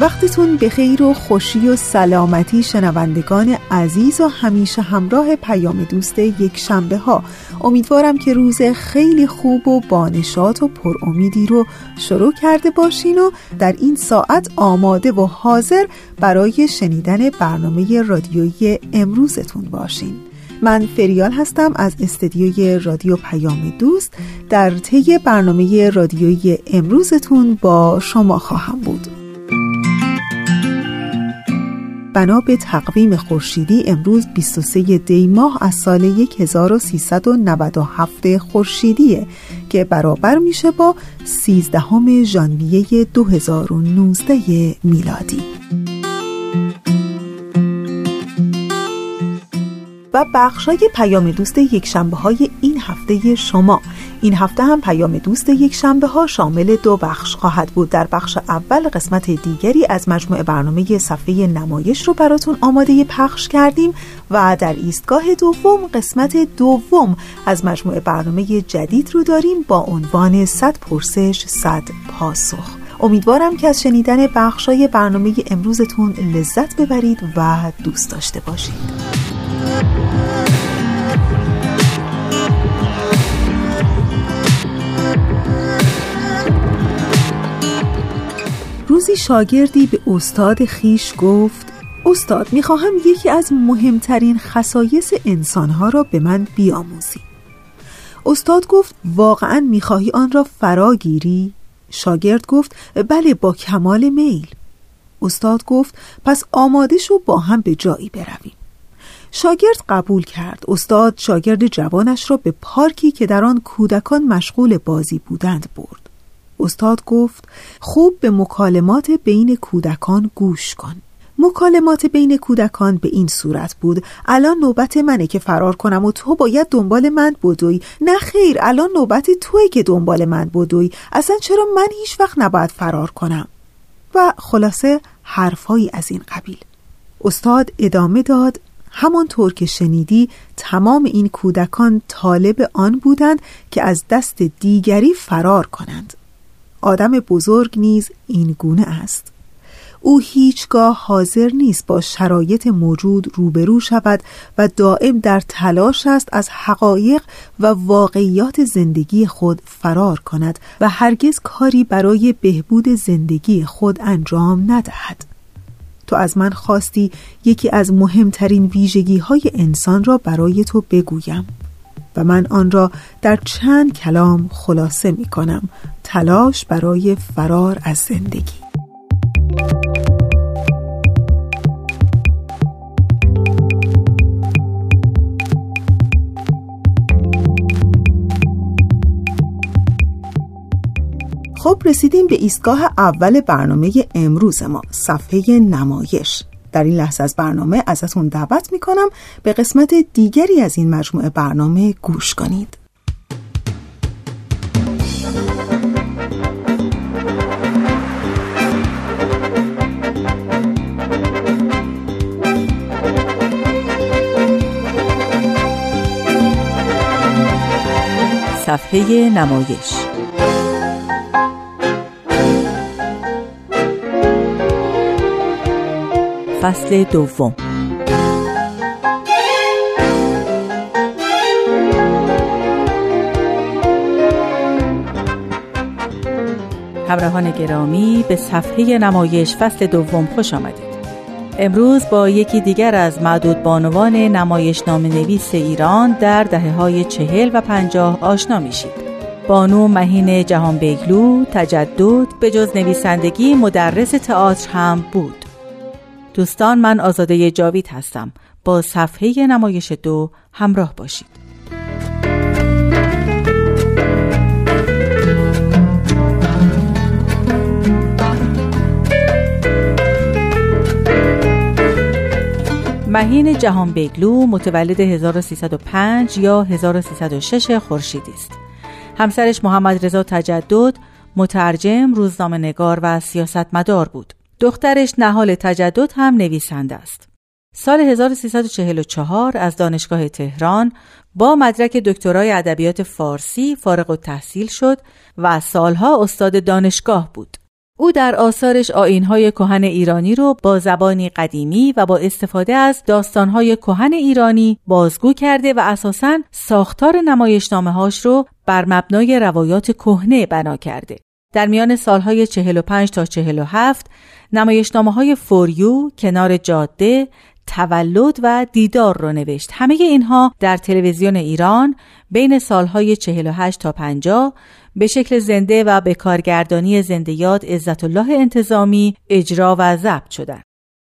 وقتتون به خیر و خوشی و سلامتی شنوندگان عزیز و همیشه همراه پیام دوست یک شنبه ها امیدوارم که روز خیلی خوب و بانشات و پر امیدی رو شروع کرده باشین و در این ساعت آماده و حاضر برای شنیدن برنامه رادیویی امروزتون باشین. من فریال هستم از استدیوی رادیو پیام دوست. در طی برنامه رادیویی امروزتون با شما خواهم بود. بنا به تقویم خورشیدی امروز 23 دی ماه از سال 1397 خورشیدیه که برابر میشه با 13 ژانویه 2019 میلادی. و بخشای پیام دوست یک شنبه های این هفته شما. این هفته هم پیام دوست یک شنبه ها شامل دو بخش خواهد بود. در بخش اول قسمت دیگری از مجموع برنامه صفحه نمایش رو براتون آماده پخش کردیم و در ایستگاه دوم قسمت دوم از مجموع برنامه جدید رو داریم با عنوان 100 پرسش 100 پاسخ. امیدوارم که از شنیدن بخشای برنامه امروزتون لذت ببرید و دوست داشته باشید. روزی شاگردی به استاد خیش گفت استاد می‌خواهم یکی از مهمترین خصایص انسانها را به من بیاموزی. استاد گفت واقعا می‌خواهی آن را فرا گیری؟ شاگرد گفت بله با کمال میل. استاد گفت پس آماده شو با هم به جایی برویم. شاگرد قبول کرد. استاد شاگرد جوانش را به پارکی که در آن کودکان مشغول بازی بودند برد. استاد گفت خوب به مکالمات بین کودکان گوش کن. مکالمات بین کودکان به این صورت بود الان نوبت منه که فرار کنم و تو باید دنبال من بدوی. نه خیر الان نوبت توی که دنبال من بدوی. اصلا چرا من هیچ وقت نباید فرار کنم؟ و خلاصه حرفایی از این قبیل. استاد ادامه داد همانطور که شنیدی تمام این کودکان طالب آن بودند که از دست دیگری فرار کنند. آدم بزرگ نیز این گونه است. او هیچگاه حاضر نیست با شرایط موجود روبرو شود و دائم در تلاش است از حقایق و واقعیات زندگی خود فرار کند و هرگز کاری برای بهبود زندگی خود انجام ندهد. تو از من خواستی یکی از مهمترین ویژگی های انسان را برای تو بگویم و من آن را در چند کلام خلاصه می کنم تلاش برای فرار از زندگی. خب رسیدیم به ایستگاه اول برنامه امروز ما صفحه نمایش. در این لحظه از برنامه ازتون دعوت می‌کنم به قسمت دیگری از این مجموعه برنامه گوش کنید. صفحه نمایش فصل دوم. همراهان گرامی به صفحه نمایش فصل دوم خوش آمدید. امروز با یکی دیگر از معدود بانوان نمایش نام نویس ایران در دهه های چهل و پنجاه آشنا میشید. بانو مهین جهان بیگلو تجدد به جز نویسندگی مدرس تئاتر هم بود. دوستان من آزاده جاوید هستم با صفحه نمایش دو همراه باشید مهین جهان بیگلو متولد 1305 یا 1306 خورشیدی است. همسرش محمد رضا تجدد مترجم، روزنامه نگار و سیاستمدار بود. دخترش نهال تجدد هم نویسنده است. سال 1344 از دانشگاه تهران با مدرک دکترای ادبیات فارسی فارغ التحصیل شد و سالها استاد دانشگاه بود. او در آثارش آینهای کهن ایرانی رو با زبانی قدیمی و با استفاده از داستانهای کهن ایرانی بازگو کرده و اساساً ساختار نمایشنامه هاش رو بر مبنای روایات کهنه بنا کرده. در میان سالهای 45 تا 47 نمایشنامه های فوریو، کنار جاده، تولد و دیدار رو نوشت. همه اینها در تلویزیون ایران بین سالهای 48 تا 50 به شکل زنده و به کارگردانی زنده یاد عزت الله انتظامی اجرا و ضبط شدند.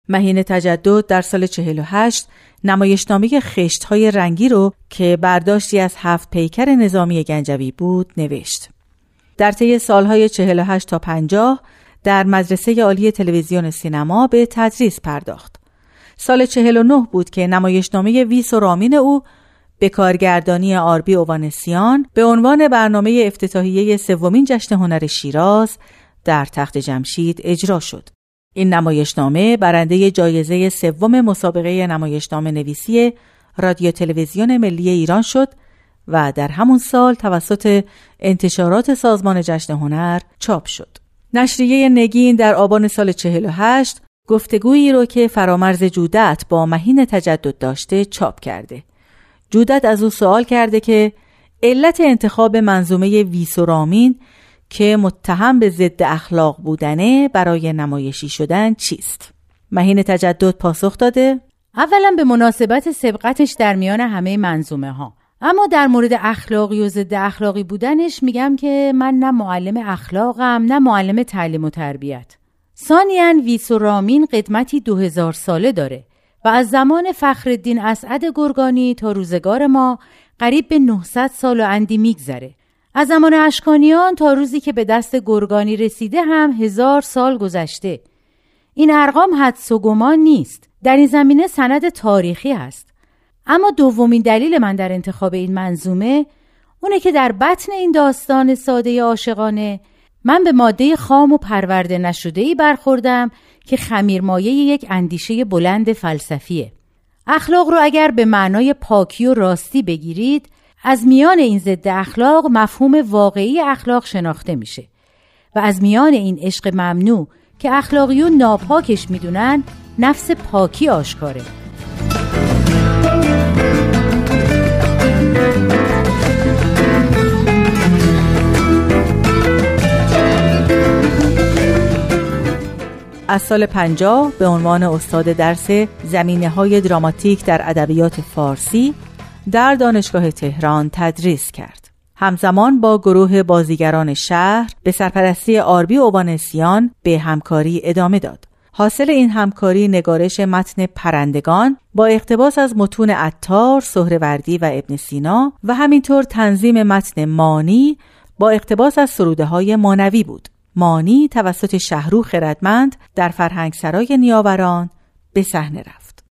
مهین تجدد در سال 48 نمایشنامه خشت های رنگی رو که برداشتی از هفت پیکر نظامی گنجوی بود نوشت. در طی سالهای 48 تا 50 در مدرسه عالی تلویزیون سینما به تدریس پرداخت. سال 49 بود که نمایشنامه ویس و رامین او به کارگردانی آربی اوانسیان به عنوان برنامه افتتاحیه سومین جشن هنر شیراز در تخت جمشید اجرا شد. این نمایشنامه برنده جایزه سوم مسابقه نمایشنامه نویسی رادیو تلویزیون ملی ایران شد و در همون سال توسط انتشارات سازمان جشن هنر چاپ شد. نشریه نگین در آبان سال 48 گفتگویی رو که فرامرز جودت با مهین تجدد داشته چاپ کرده. جودت از او سوال کرده که علت انتخاب منظومه ویسورامین که متهم به ضد اخلاق بودنه برای نمایشی شدن چیست؟ مهین تجدد پاسخ داده اولا به مناسبت سبقتش در میان همه منظومه ها اما در مورد اخلاقی و ضد اخلاقی بودنش میگم که من نه معلم اخلاقم نه معلم تعلیم و تربیت ثانیا ویسورامین قدمتی دو هزار ساله داره و از زمان فخردین اسعد گرگانی تا روزگار ما قریب به 900 سال و اندی میگذره. از زمان اشکانیان تا روزی که به دست گرگانی رسیده هم هزار سال گذشته. این ارقام حدس و گمان نیست. در این زمینه سند تاریخی است. اما دومین دلیل من در انتخاب این منظومه اونه که در بطن این داستان ساده عاشقانه من به ماده خام و پرورده نشده ای برخوردم که خمیرمایه یک اندیشه بلند فلسفیه. اخلاق رو اگر به معنای پاکی و راستی بگیرید از میان این ضد اخلاق مفهوم واقعی اخلاق شناخته میشه و از میان این عشق ممنوع که اخلاقیون ناپاکش می‌دونن نفس پاکی آشکاره از سال 50 به عنوان استاد درس زمینه های دراماتیک در ادبیات فارسی در دانشگاه تهران تدریس کرد. همزمان با گروه بازیگران شهر به سرپرستی آربی اوبانسیان به همکاری ادامه داد. حاصل این همکاری نگارش متن پرندگان با اقتباس از متون عطار، سهروردی و ابن سینا و همینطور تنظیم متن مانی با اقتباس از سروده های مانوی بود. مانی توسط شهرو خردمند در فرهنگسرای نیاوران به صحنه رفت.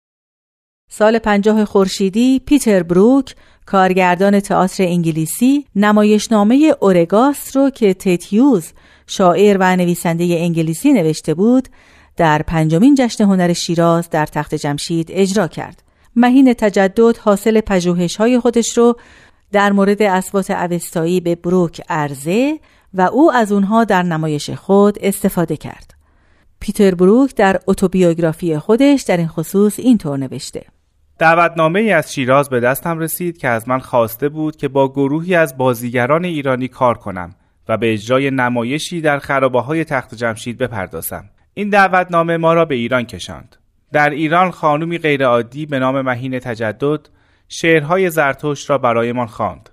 سال پنجاه خورشیدی پیتر بروک کارگردان تئاتر انگلیسی نمایشنامه اورگاست رو که تیتیوز شاعر و نویسنده انگلیسی نوشته بود در پنجمین جشن هنر شیراز در تخت جمشید اجرا کرد. مهین تجدد حاصل پژوهش های خودش رو در مورد اسبات اوستایی به بروک عرضه و او از اونها در نمایش خود استفاده کرد. پیتر بروک در اتوبیوگرافی خودش در این خصوص اینطور نوشته دعوتنامه ای از شیراز به دستم رسید که از من خواسته بود که با گروهی از بازیگران ایرانی کار کنم و به اجرای نمایشی در خرابه های تخت جمشید بپردازم. این دعوتنامه ما را به ایران کشاند. در ایران خانومی غیرعادی به نام مهین تجدد شعرهای زرتشت را برایمان خواند.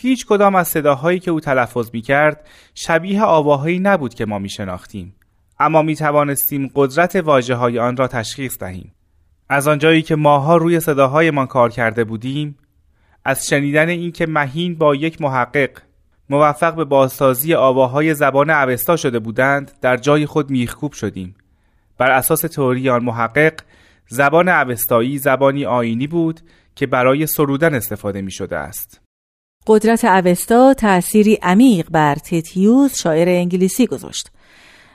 هیچ کدام از صداهایی که او تلفظ می کرد شبیه آواهایی نبود که ما می شناختیم. اما می توانستیم قدرت واجه های آن را تشخیص دهیم. از آنجایی که ماها روی صداهایمان کار کرده بودیم از شنیدن اینکه مهین با یک محقق موفق به بازسازی آواهای زبان اوستا شده بودند در جای خود میخکوب شدیم بر اساس تئوری آن محقق زبان اوستایی زبانی آینی بود که برای سرودن استفاده می شده است قدرت اوستا تأثیری عمیق بر تیت هیوز شاعر انگلیسی گذاشت.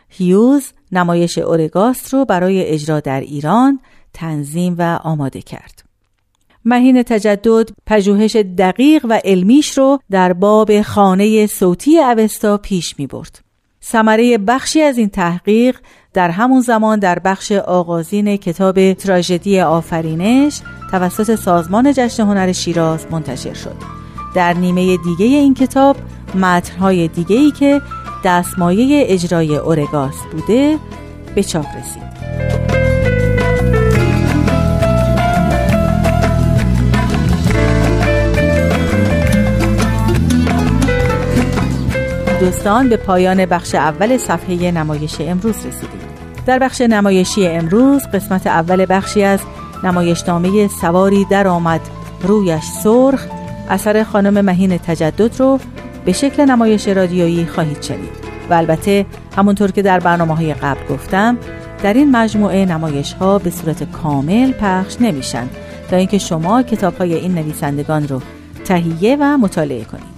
هیوز نمایش اورگاست رو برای اجرا در ایران تنظیم و آماده کرد. مهین تجدد پژوهش دقیق و علمیش رو در باب خانه صوتی اوستا پیش می برد. ثمره بخشی از این تحقیق در همون زمان در بخش آغازین کتاب تراژدی آفرینش توسط سازمان جشن هنر شیراز منتشر شد. در نیمه دیگه این کتاب متنهای دیگه که دستمایه اجرای اورگاس بوده به چاپ رسید. دوستان به پایان بخش اول صفحه نمایش امروز رسیدیم در بخش نمایشی امروز قسمت اول بخشی از نمایشنامه سواری در آمد رویش سرخ اثر خانم مهین تجدد رو به شکل نمایش رادیویی خواهید شنید. و البته همونطور که در برنامه های قبل گفتم در این مجموعه نمایش ها به صورت کامل پخش نمیشن تا اینکه شما کتاب های این نویسندگان رو تهیه و مطالعه کنید.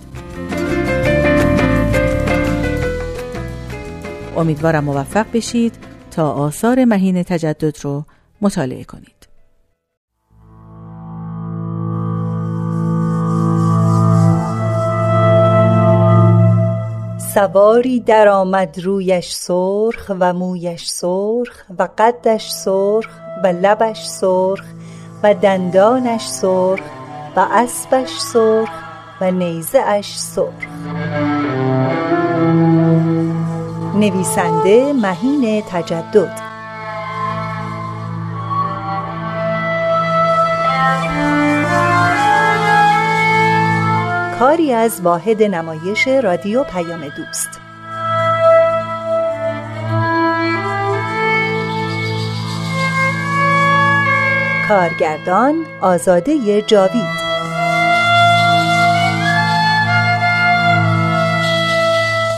امیدوارم موفق بشید تا آثار مهین تجدد رو مطالعه کنید. سواری درآمد رویش سرخ و مویش سرخ و قدش سرخ و لبش سرخ و دندانش سرخ و اسبش سرخ و نیزه اش سرخ. نویسنده مهین تجدد. کاری از واحد نمایش رادیو پیام دوست. کارگردان آزاده جاوید.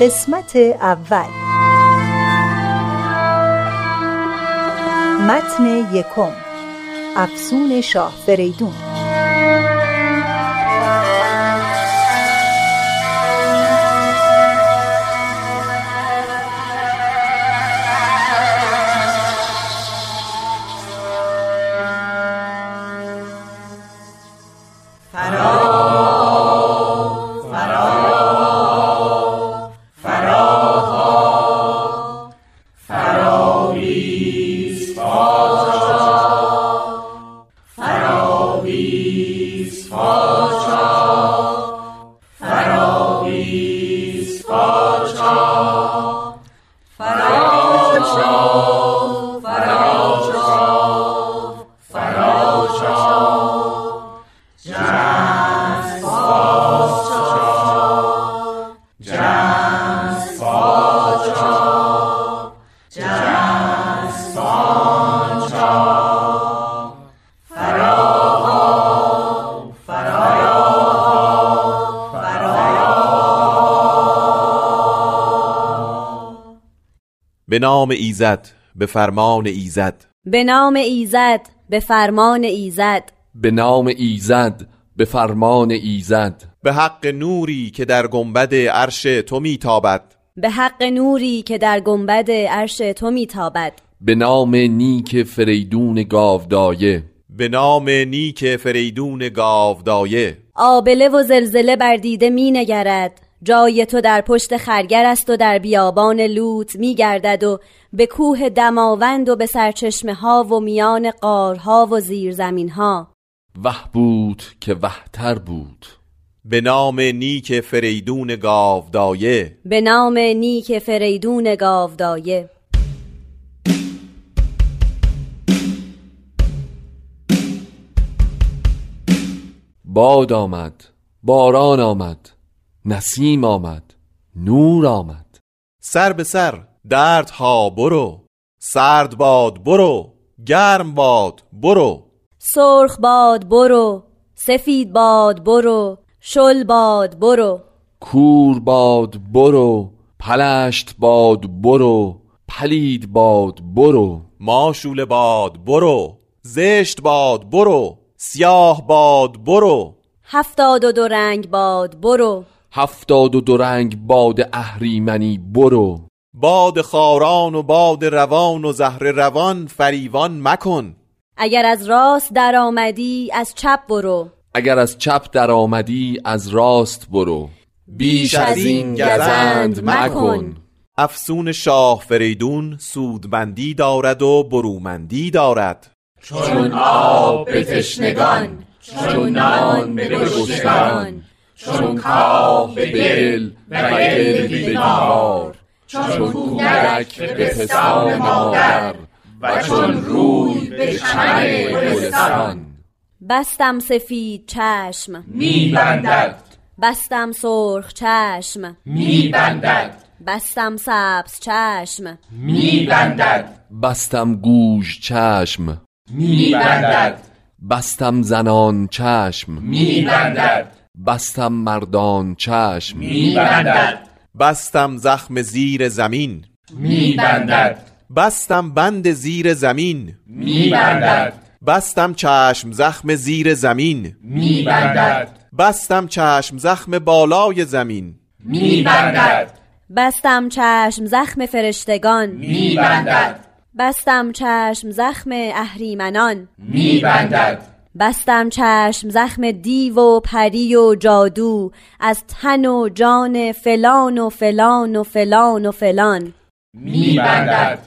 قسمت اول. متن یکم. افسون شاه فریدون. به نام ایزد به فرمان ایزد. به نام ایزد به فرمان ایزد. به نام ایزد به فرمان ایزد. به حق نوری که در گنبد عرش تو میتابد. به حق نوری که در گنبد عرش تو میتابد. به نام نیک فریدون گاودایه. به نام نیک فریدون گاودایه. آبله و زلزله بر دیده می نگرد جای تو در پشت خرگر است و در بیابان لوت می گردد و به کوه دماوند و به سرچشمه ها و میان قارها و زیرزمین ها. وح بود که وحتر بود. به نام نیک فریدون گاودایه. به نام نیک فریدون گاودایه. باد آمد باران آمد. نسیم آمد نور آمد. سر به سر دردها برو سرد باد برو گرم باد برو. سرخ باد برو سفید باد برو شل باد برو. کور باد برو پلشت باد برو پلید باد برو. ماشول باد برو زشت باد برو سیاه باد برو. هفتاد و دو رنگ باد برو. هفتاد و دو رنگ باد اهریمنی برو. باد خاران و باد روان و زهر روان فریوان مکن. اگر از راست در آمدی از چپ برو. اگر از چپ در آمدی از راست برو. بیش از این گزند مکن. افسون شاه فریدون سودمندی دارد و برومندی دارد. چون آب به تشنگان چون نان به گشتگان چون کاه به دل و دل به دیوار چون کودک به پستان مادر و چون روی به چمن گلستان. بستم سفید چشم. میبندد بستم سرخ چشم. میبندد بستم سبز چشم. میبندد بستم گوش چشم. میبندد بستم زنان چشم. میبندد بستم مردان چشم. میبندد. بستم زخم زیر زمین. میبندد. بستم بند زیر زمین. میبندد. بستم چشم زخم زیر زمین. میبندد. بستم چشم زخم بالای زمین. میبندد. بستم چشم زخم فرشتگان. میبندد. بستم چشم زخم اهریمنان. میبندد. بستم چشم زخم دیو و پری و جادو از تن و جان فلان و فلان و فلان و فلان. میبندد.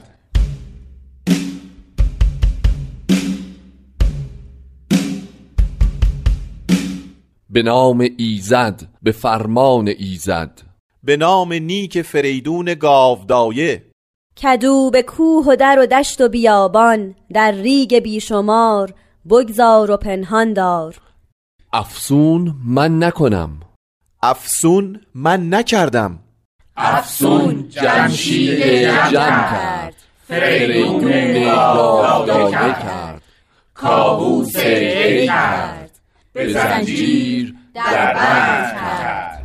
به نام ایزد به فرمان ایزد. به نام نیک فریدون گاودایه. کدو به کوه و در و دشت و بیابان در ریگ بیشمار بگذار و پنهان دار. افسون من نکنم. افسون من نکردم. افسون جمشید جمع کرد. فریدون گاودایه کرد. کابوس ای کرد. به زنجیر در بند کرد.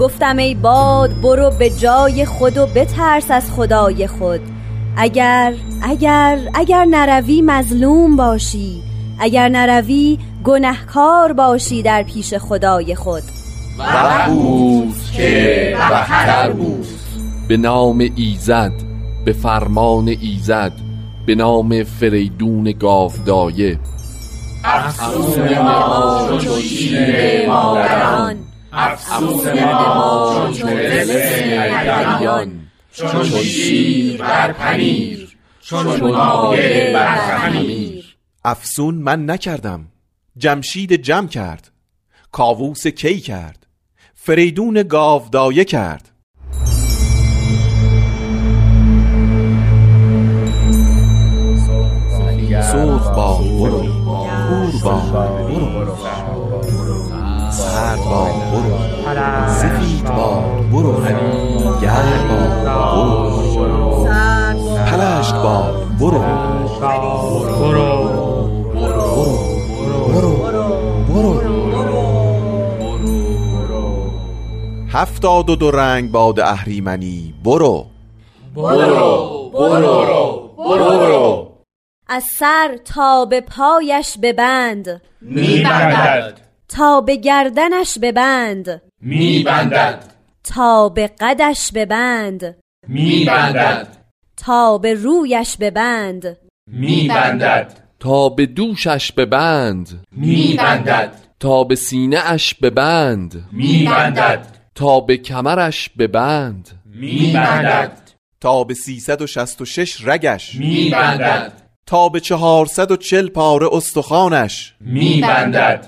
گفتم ای باد برو به جای خود و بترس از خدای خود. اگر اگر اگر نروی مظلوم باشی اگر نروی گنهکار باشی در پیش خدای خود. و بود که بهتر بود. به نام ایزد به فرمان ایزد به نام فریدون گاودایه. افسون ما مادران. افسون ما چون دریان چون شیر بر پنیر چون مایه بر خمیر. افسون من نکردم جمشید جمع کرد کاووس کی کرد فریدون گاودایه کرد. سرخ با برو کور با برو. سرد با. برو سفید با برو گرم با برو. پلشت با برو. برو. برو. برو. هفتاد و دو رنگ باد اهریمنی. برو. برو. برو. برو. از سر تا به پایش ببند. میبندد. تا به گردنش ببند. میبندد. تا به قدش ببند. میبندد. تا به رویش ببند. میبندد. تا به دوشش ببند. میبندد. تا به سینه اش ببند. میبندد. تا به کمرش ببند. میبندد. تا به سیصد و شست و شش رگش. میبندد. تا به چهارصد و چل پاره استخوانش. میبندد.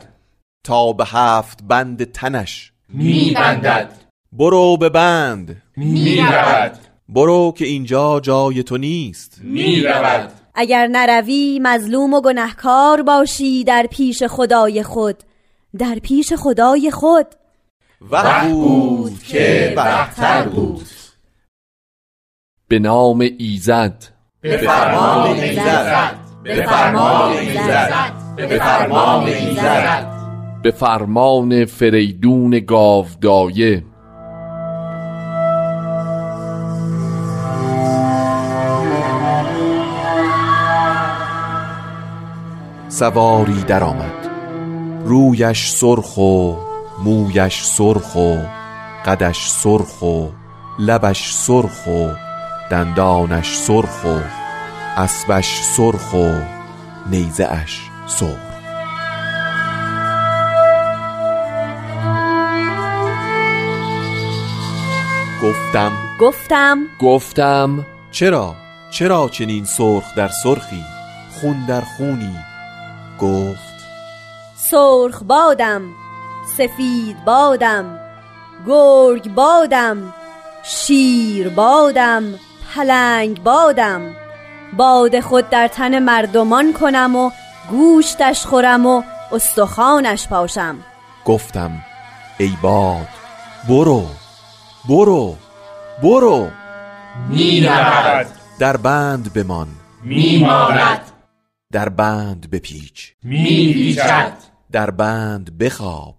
تا به هفت بند تنش. میبندد. برو به بند. می‌رود. برو که اینجا جای تو نیست. می‌رود. اگر نروی مظلوم و گنهکار باشی در پیش خدای خود. در پیش خدای خود. و بود که بهتر بود. به نام ایزد. به فرمان ایزد. به فرمان ایزد. به فرمان ایزد. به فرمان فریدون گاودایه. سواری درآمد. رویش سرخ و مویش سرخ و قدش سرخ و لبش سرخ و دندانش سرخ و اسبش سرخ و نیزه اش سرخ. گفتم. گفتم. گفتم. چرا؟ چرا چنین سرخ در سرخی؟ خون در خونی. گفت. سرخ بادم. سفید بادم. گرگ بادم. شیر بادم. پلنگ بادم. باد خود در تن مردمان کنم و گوشتش خورم و استخوانش پاشم. گفتم ای باد برو. برو برو. می رود در بند بمان. می ماند در بند بپیچ. می پیچد در بند بخواب.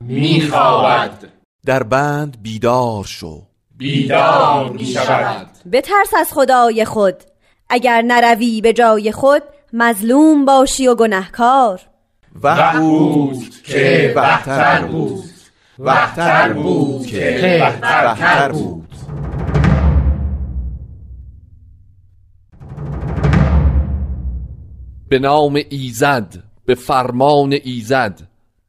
می خوابد در بند بیدار شو. بیدار می شود بترس از خدای خود. اگر نروی به جای خود مظلوم باشی و گنهکار. وقت بود که بهتر بود. وقتر بود که بهتر بود. به نام ایزد به فرمان ایزد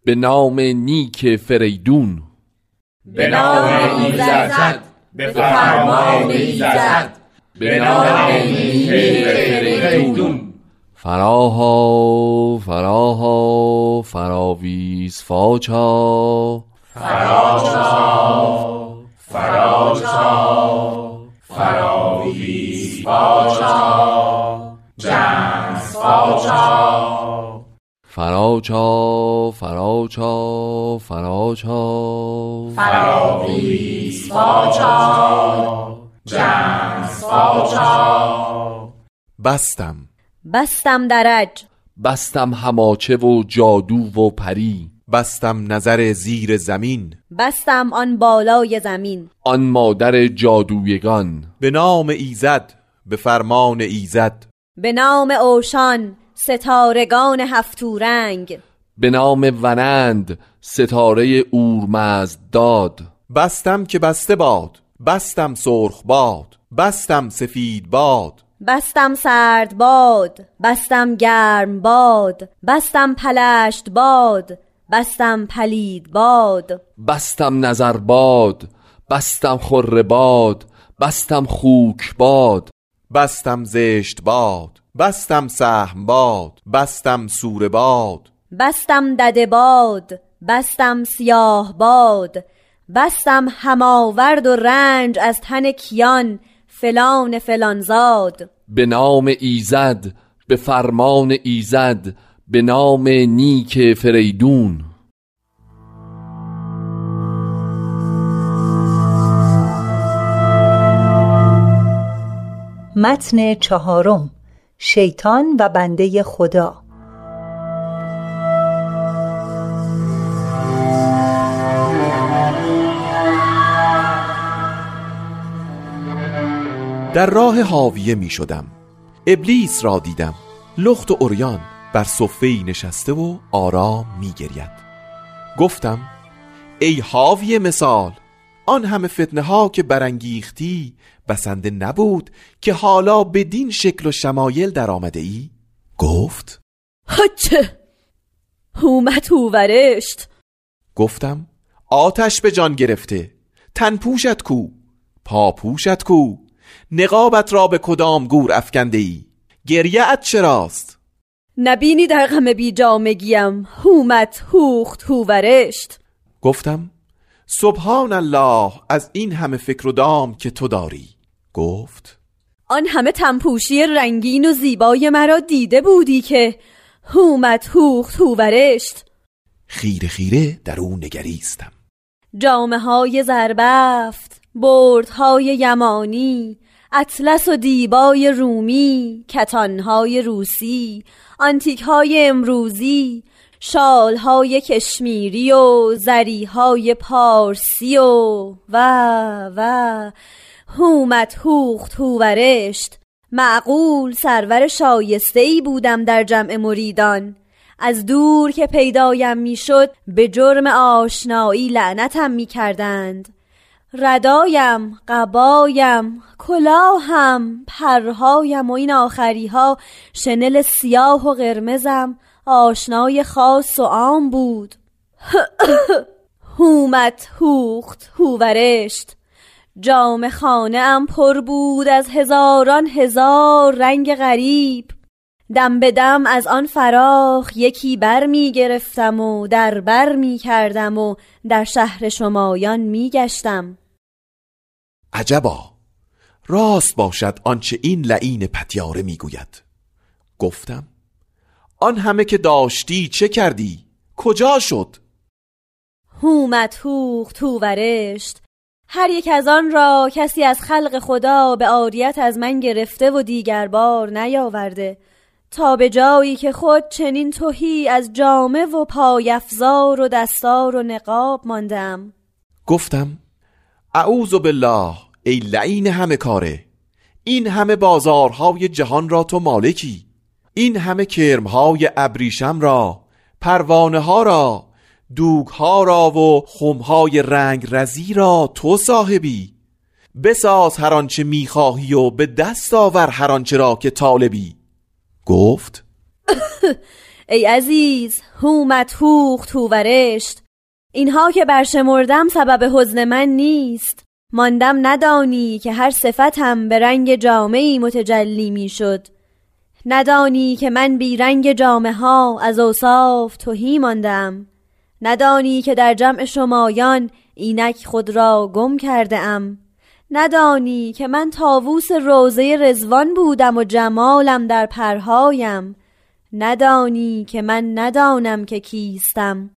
به نام نیک فریدون. به نام ایزد به فرمان ایزد به نام نیک فریدون. فراها فراها فراویز فاچا فراویز باچا جنس باچا فراچا فراچا فراچا فراویز باچا جنس باچا بستم بستم درج بستم هماچه و جادو و پری بستم نظر زیر زمین. بستم آن بالای زمین. آن مادر جادویگان. به نام ایزد به فرمان ایزد. به نام اوشان ستارگان هفتورنگ. به نام ونند ستاره اورمزد داد بستم که بسته باد بستم سرخ باد بستم سفید باد. بستم سرد باد بستم گرم باد بستم پلشت باد. بستم پلید باد. بستم نظر باد بستم خور باد بستم خوک باد. بستم زشت باد بستم سهم باد بستم سور باد. بستم دده باد بستم سیاه باد. بستم هماورد و رنج از تن کیان فلان فلانزاد به نام ایزد به فرمان ایزد به نام نیک فریدون. متن چهارم شیطان و بنده خدا. در راه حاویه می شدم ابلیس را دیدم. لخت و اوریان بر صفه نشسته و آرام می گرید گفتم ای حاویه مثال آن همه فتنه ها که برانگیختی بسنده نبود که حالا بدین شکل و شمایل در آمده ای؟ گفت هچه اومد ورشت گفتم آتش به جان گرفته تن پوشت کو پا پوشت کو نقابت را به کدام گور افکنده ای؟ گریهت چراست؟ نبینی در غم بی جامگیم. هومت هوخت هوورشت. گفتم سبحان الله از این همه فکر و دام که تو داری. گفت آن همه تنپوشی رنگین و زیبای مرا دیده بودی که هومت هوخت هوورشت. خیره خیره در او نگریستم. جامه های زربفت بردهای یمانی اطلس و دیبای رومی کتانهای روسی آنتیک های امروزی شال های کشمیری و زری های پارسی و و و. هومت هوخت هوورشت معقول سرور شایسته ای بودم در جمع مریدان. از دور که پیدایم می‌شد به جرم آشنایی لعنتم می‌کردند. ردایم قبایم کلاهم پرهایم و این آخری ها شنل سیاه و قرمزم آشنای خاص و عام بود. هومت هوخت هوورشت. جام خانه ام پر بود از هزاران هزار رنگ غریب. دم به دم از آن فراخ یکی بر می گرفتم و در بر می کردم و در شهر شمایان می گشتم. عجبا. راست باشد آنچه این لعین پتیاره می‌گوید. گفتم آن همه که داشتی چه کردی؟ کجا شد؟ هومت هوخ تو ورشت. هر یک از آن را کسی از خلق خدا به آریت از من گرفته و دیگر بار نیاورده. تا به جایی که خود چنین توهی از جامه و پایفزار و دستار و نقاب ماندم. گفتم اعوذ بالله ای لعین همه کاره این همه بازارهای جهان را تو مالکی این همه کرمهای ابریشم را پروانه ها را دوگ ها را و خمهای رنگ رزی را تو صاحبی. بساز هر آنچه می‌خواهی و به دست آور هر آنچه را که طالبی. گفت ای عزیز هومت هوخت هوورشت اینها که برشمردم سبب حزن من نیست. ماندم ندانی که هر صفتم به رنگ جامعی متجلی می شد ندانی که من بی رنگ جامعه ها از اوصاف توهی ماندم. ندانی که در جمع شمایان اینک خود را گم کرده ام ندانی که من تاووس روزه رزوان بودم و جمالم در پرهایم. ندانی که من ندانم که کیستم.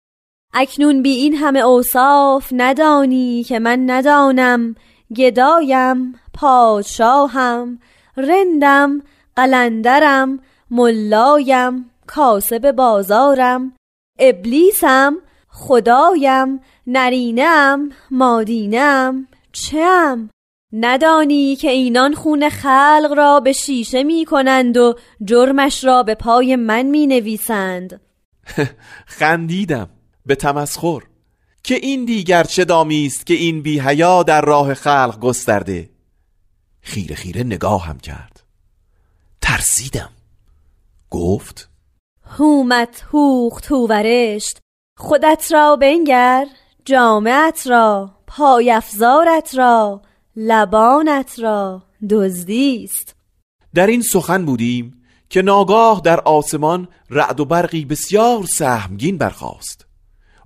اکنون بی این همه اوصاف ندانی که من ندانم. گدایم پادشاهم رندم قلندرم ملایم کاسب بازارم ابلیسم خدایم نرینم مادینم. چم؟ ندانی که اینان خون خلق را به شیشه می کنند و جرمش را به پای من می نویسند. خندیدم. به تمسخر که این دیگر چه دامی است که این بی حیا در راه خلق گسترده؟ خیره خیره نگاهم کرد. ترسیدم. گفت هومت هوخت هوورشت خودت را بنگر جامعت را پایفزارت را لبانت را دزدیست در این سخن بودیم که ناگاه در آسمان رعد و برقی بسیار سهمگین برخاست.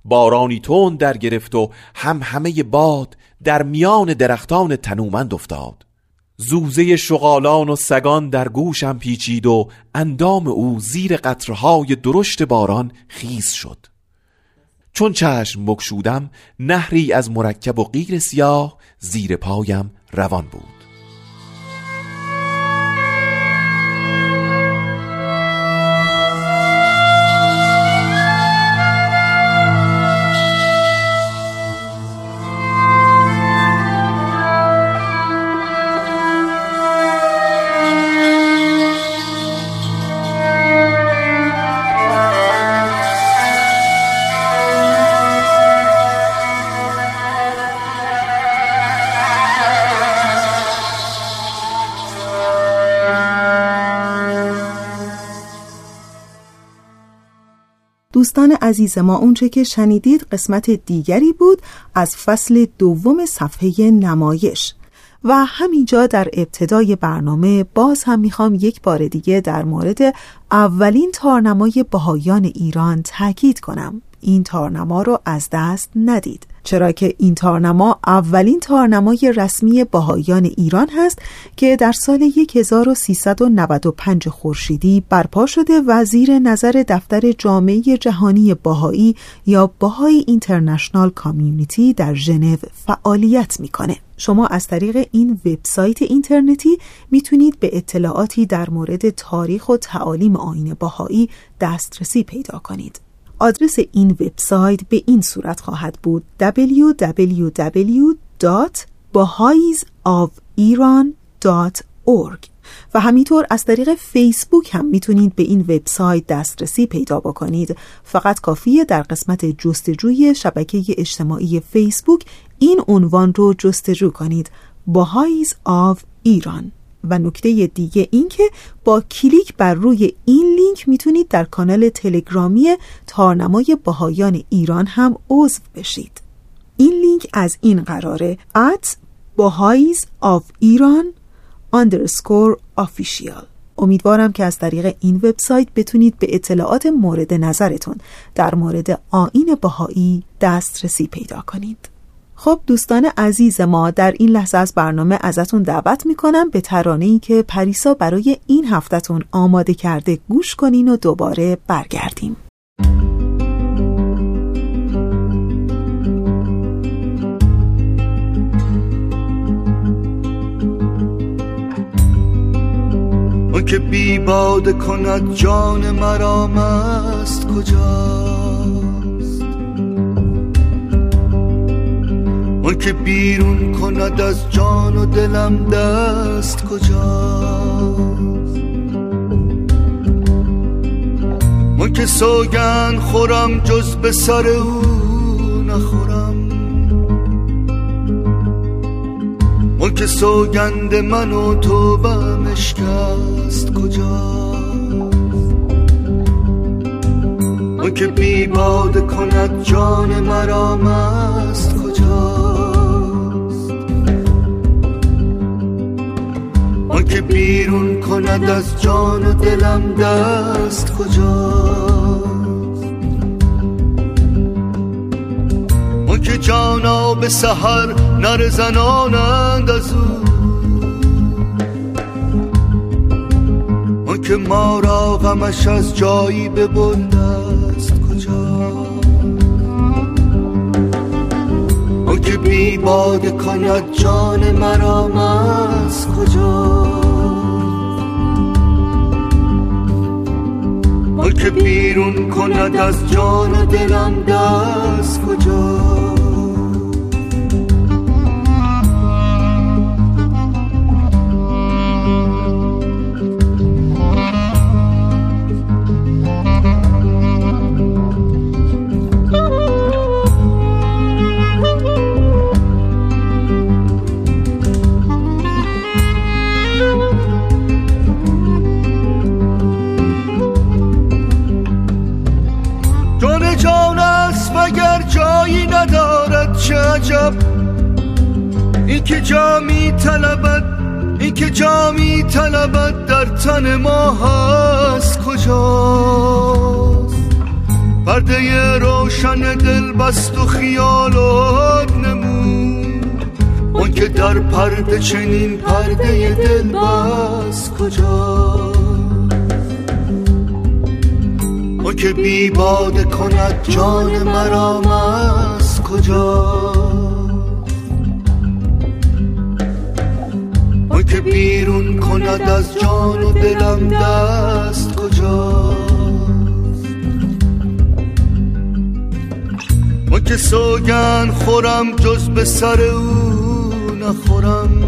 بارانی تند در گرفت و هم همه باد در میان درختان تنومند افتاد. زوزه شغالان و سگان در گوشم پیچید و اندام او زیر قطرهای درشت باران خیز شد. چون چشم بکشودم نهری از مرکب و غیر سیاه زیر پایم روان بود. دوستان عزیز ما اونچه که شنیدید قسمت دیگری بود از فصل دوم صفحه نمایش. و همینجا در ابتدای برنامه باز هم می‌خوام یک بار دیگه در مورد اولین تارنمای بهایان ایران تاکید کنم. این تارنما رو از دست ندید. چرا که این تارنما اولین تارنمای رسمی بهایان ایران هست که در سال 1395 خورشیدی برپا شده و زیر نظر دفتر جامعه جهانی باهایی یا باهای اینترنشنال کامیونیتی در ژنو فعالیت می‌کنه. شما از طریق این وبسایت اینترنتی می‌تونید به اطلاعاتی در مورد تاریخ و تعالیم آین باهایی دسترسی پیدا کنید. آدرس این وبسایت به این صورت خواهد بود. www.bahaisofiran.org و همینطور از طریق فیسبوک هم می‌تونید به این وبسایت دسترسی پیدا بکنید. فقط کافیه در قسمت جستجوی شبکه اجتماعی فیسبوک این عنوان رو جستجو کنید. Bahais of Iran و نکته دیگه این که با کلیک بر روی این لینک می‌تونید در کانال تلگرامی تارنمای باهایان ایران هم عضو بشید. این لینک از این قراره at bahais of Iran underscore official. امیدوارم که از طریق این وبسایت بتونید به اطلاعات مورد نظرتون در مورد آین بهایی دسترسی پیدا کنید. خب دوستان عزیز ما در این لحظه از برنامه ازتون دعوت می‌کنم به ترانه ای که پریسا برای این هفتهتون آماده کرده گوش کنین و دوباره برگردیم. اون که بی باد کند جان مرا مست کجاست اون که بیرون کند از جان و دلم دست کجاست؟ اون که سوگن خورم جز به سر او نخورم. اون که سوگند من و تو اشکست کجاست؟ اون که بی کند جان مرا مست کجاست؟ که بیرون کند از جان و دلم دست کجاست؟ اون که جانا به سحر نر زنانند از او. اون که ما را غمش از جایی ببرده است کجا؟ اون که بی باد کند جان مرا از کجا؟ اون که بیرون کند از جان و دلم دست کجا؟ جا می طلبد این که جا می طلبد در تن ما هست کجاست؟ پرده روشن دل بست و خیالات نمون اون که در پرده چنین پرده دل بست کجاست؟ اون که بی باده کند جان مرا مست کجاست؟ که بیرون کند از جان و دلم دست کجاست. ما که سوگن خورم جز به سر او نخورم.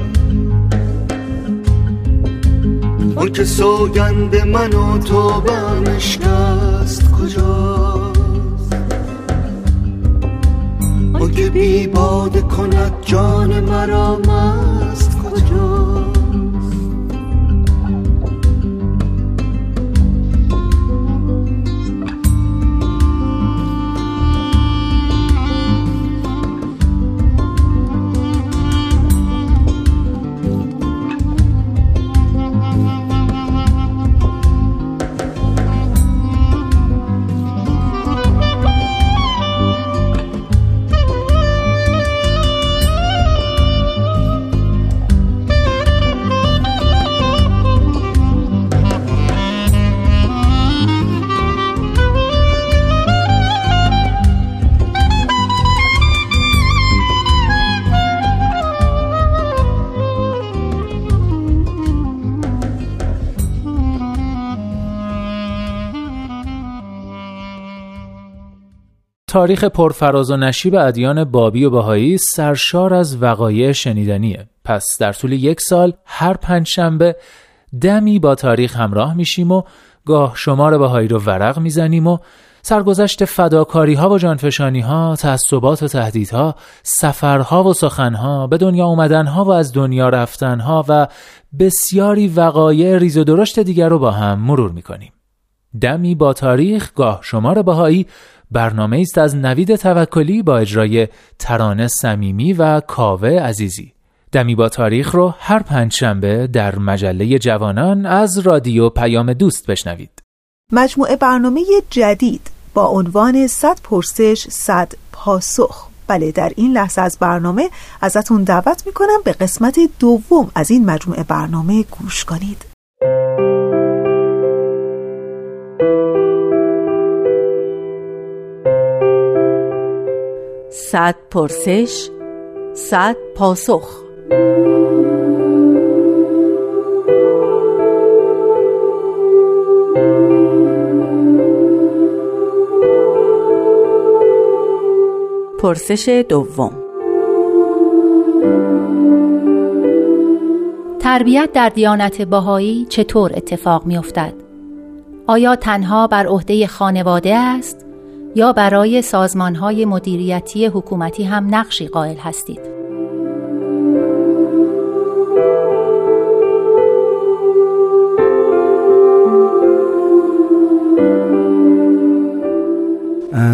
اون که سوگند من و تو بمشکست کجاست؟ که بی باده کند جان مرا مست تاریخ پرفراز و نشیب ادیان بابی و بهایی سرشار از وقایع شنیدنیه پس در طول یک سال هر پنج شنبه دمی با تاریخ همراه میشیم و گاه شمار بهایی رو ورق می‌زنیم و سرگذشت فداکاری ها و جانفشانی ها، تعصبات و تهدیدها، سفرها و سخنها، به دنیا اومدن ها و از دنیا رفتن ها و بسیاری وقایع ریز و درشت دیگر رو با هم مرور می‌کنیم. دمی با تاریخ گاه شمار بهایی برنامه است از نوید توکلی با اجرای ترانه صمیمی و کاوه عزیزی. دمی با تاریخ رو هر پنجشنبه در مجله جوانان از رادیو پیام دوست بشنوید. مجموعه برنامه جدید با عنوان 100 پرسش 100 پاسخ بله در این لحظه از برنامه ازتون دعوت می‌کنم به قسمت دوم از این مجموعه برنامه گوش کنید صد پرسش صد پاسخ. پرسش دوم. تربیت در دیانت باهایی چطور اتفاق می افتد؟ آیا تنها بر عهده خانواده است؟ یا برای سازمانهای مدیریتی حکومتی هم نقشی قائل هستید؟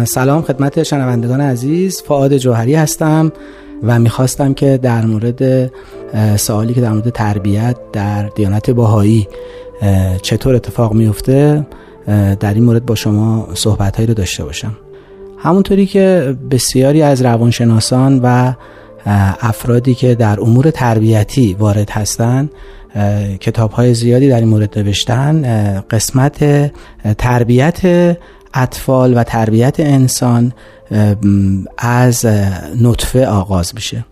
سلام خدمت شنوندگان عزیز فعاد جوهری هستم و می‌خواستم که در مورد سوالی که در مورد تربیت در دیانت باهایی چطور اتفاق میفته در این مورد با شما صحبت هایی رو داشته باشم. همونطوری که بسیاری از روانشناسان و افرادی که در امور تربیتی وارد هستند کتاب های زیادی در این مورد نوشتن قسمت تربیت اطفال و تربیت انسان از نطفه آغاز میشه.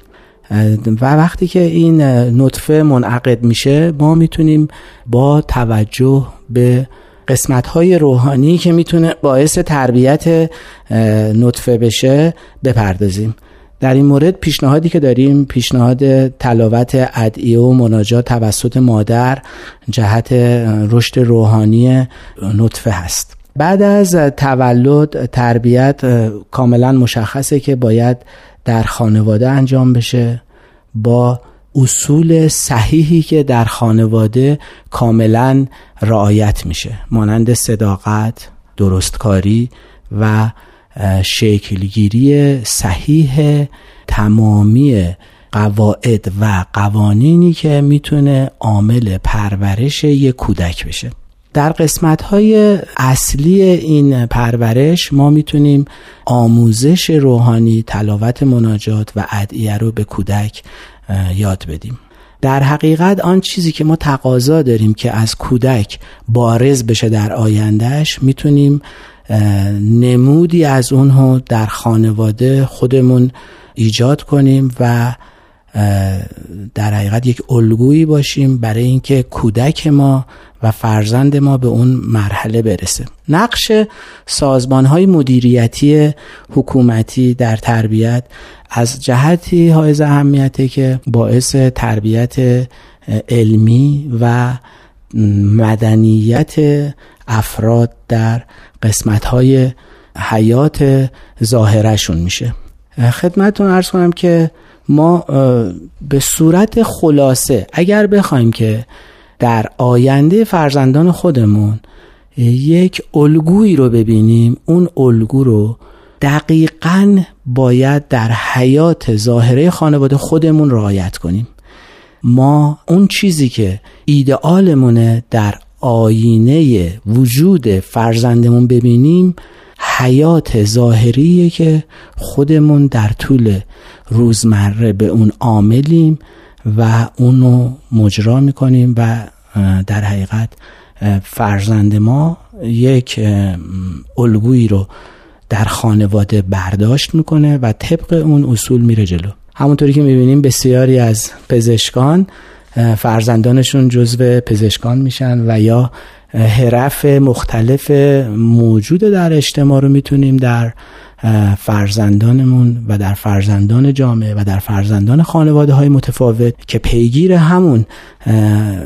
و وقتی که این نطفه منعقد میشه ما می‌تونیم با توجه به قسمت های روحانی که می‌تونه باعث تربیت نطفه بشه بپردازیم. در این مورد پیشنهادی که داریم پیشنهاد تلاوت ادعیه و مناجات توسط مادر جهت رشد روحانی نطفه هست. بعد از تولد تربیت کاملا مشخصه که باید در خانواده انجام بشه با اصول صحیحی که در خانواده کاملا رعایت میشه. مانند صداقت درستکاری و شکلگیری صحیح تمامی قواعد و قوانینی که می‌تونه عامل پرورش یک کودک بشه. در قسمت های اصلی این پرورش ما می‌تونیم آموزش روحانی تلاوت مناجات و ادعیه رو به کودک یاد بدیم. در حقیقت آن چیزی که ما تقاضا داریم که از کودک بارز بشه در آیندهش می‌تونیم نمودی از اونها در خانواده خودمون ایجاد کنیم و در حقیقت یک الگویی باشیم برای اینکه کودک ما و فرزند ما به اون مرحله برسه. نقش سازمان های مدیریتی حکومتی در تربیت از جهتی های اهمیته که باعث تربیت علمی و مدنیت افراد در قسمت های حیات ظاهرشون میشه. خدمتون ارز کنم که ما به صورت خلاصه اگر بخوایم که در آینده فرزندان خودمون یک الگویی رو ببینیم اون الگو رو دقیقا باید در حیات ظاهره خانواده خودمون رعایت کنیم. ما اون چیزی که ایدئالمونه در آینه وجود فرزندمون ببینیم حیات ظاهریه که خودمون در طول روزمره به اون عاملیم و اونو مجرا می‌کنیم و در حقیقت فرزند ما یک الگویی رو در خانواده برداشت می‌کنه و طبق اون اصول میره جلو. همونطوری که می‌بینیم بسیاری از پزشکان فرزندانشون جزو پزشکان میشن و یا حرف مختلف موجود در اجتماع رو می‌تونیم در فرزندانمون و در فرزندان جامعه و در فرزندان خانواده های متفاوت که پیگیر همون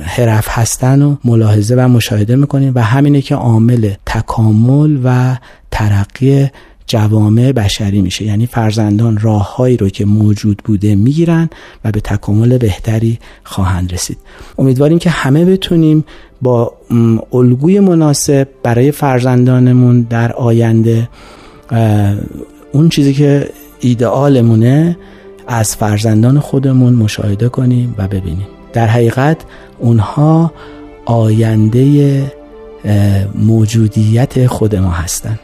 حرف هستن و ملاحظه و مشاهده می‌کنیم و همینه که عامل تکامل و ترقی جوامع بشری میشه. یعنی فرزندان راههایی رو که موجود بوده می‌گیرن و به تکامل بهتری خواهند رسید. امیدواریم که همه بتونیم با الگوی مناسب برای فرزندانمون در آینده اون چیزی که ایدئالمونه از فرزندان خودمون مشاهده کنیم و ببینیم. در حقیقت اونها آینده موجودیت خود ما هستند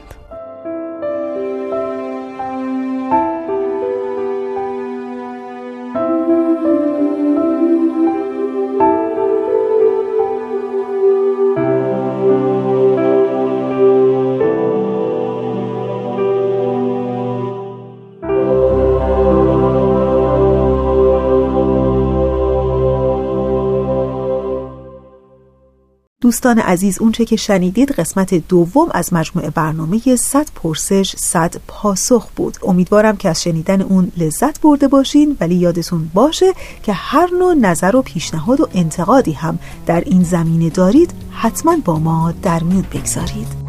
دوستان عزیز اونچه که شنیدید قسمت دوم از مجموعه برنامه 100 پرسش 100 پاسخ بود. امیدوارم که از شنیدن اون لذت برده باشین ولی یادتون باشه که هر نوع نظر و پیشنهاد و انتقادی هم در این زمینه دارید حتما با ما در میون بگذارید.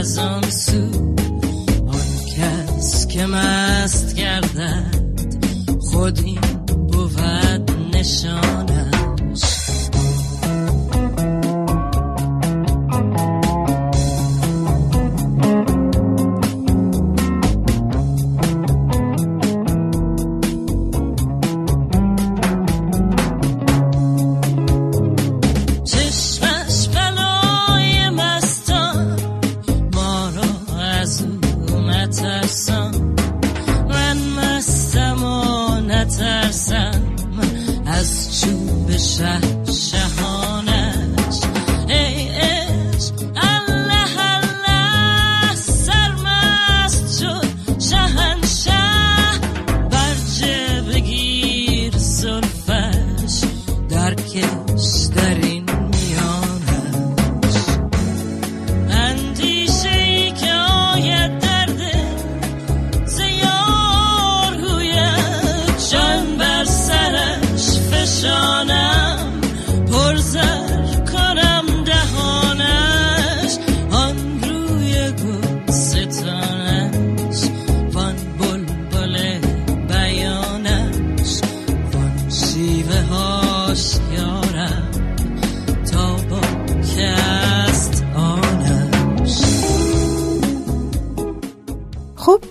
از سو آن کس که مست گردد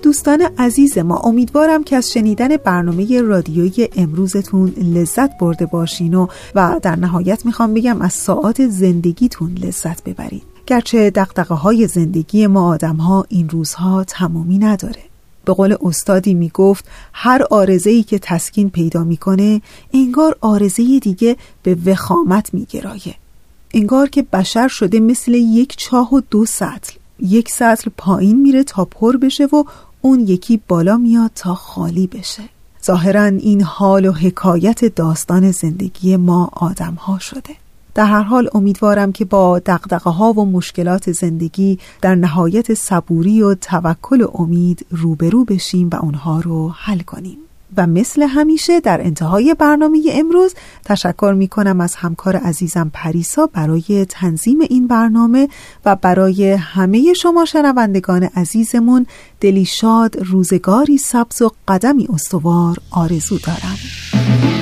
دوستان عزیز ما امیدوارم که از شنیدن برنامه رادیویی امروزتون لذت برده باشین و و در نهایت می‌خوام بگم از ساعات زندگیتون لذت ببرید گرچه دقدقه های زندگی ما آدم ها این روزها تمامی نداره. به قول استادی می‌گفت هر آرزه که تسکین پیدا می‌کنه انگار آرزه دیگه به وخامت میگرایه. انگار که بشر شده مثل یک چاه و دو سطل. یک سطل پایین میره تا پر بشه و اون یکی بالا میاد تا خالی بشه. ظاهرا این حال و حکایت داستان زندگی ما آدم ها شده. در هر حال امیدوارم که با دقدقه ها و مشکلات زندگی در نهایت صبوری و توکل و امید روبرو بشیم و اونها رو حل کنیم. و مثل همیشه در انتهای برنامه امروز تشکر می کنم از همکار عزیزم پریسا برای تنظیم این برنامه و برای همه شما شنوندگان عزیزمون دلی شاد روزگاری سبز و قدمی استوار آرزو دارم.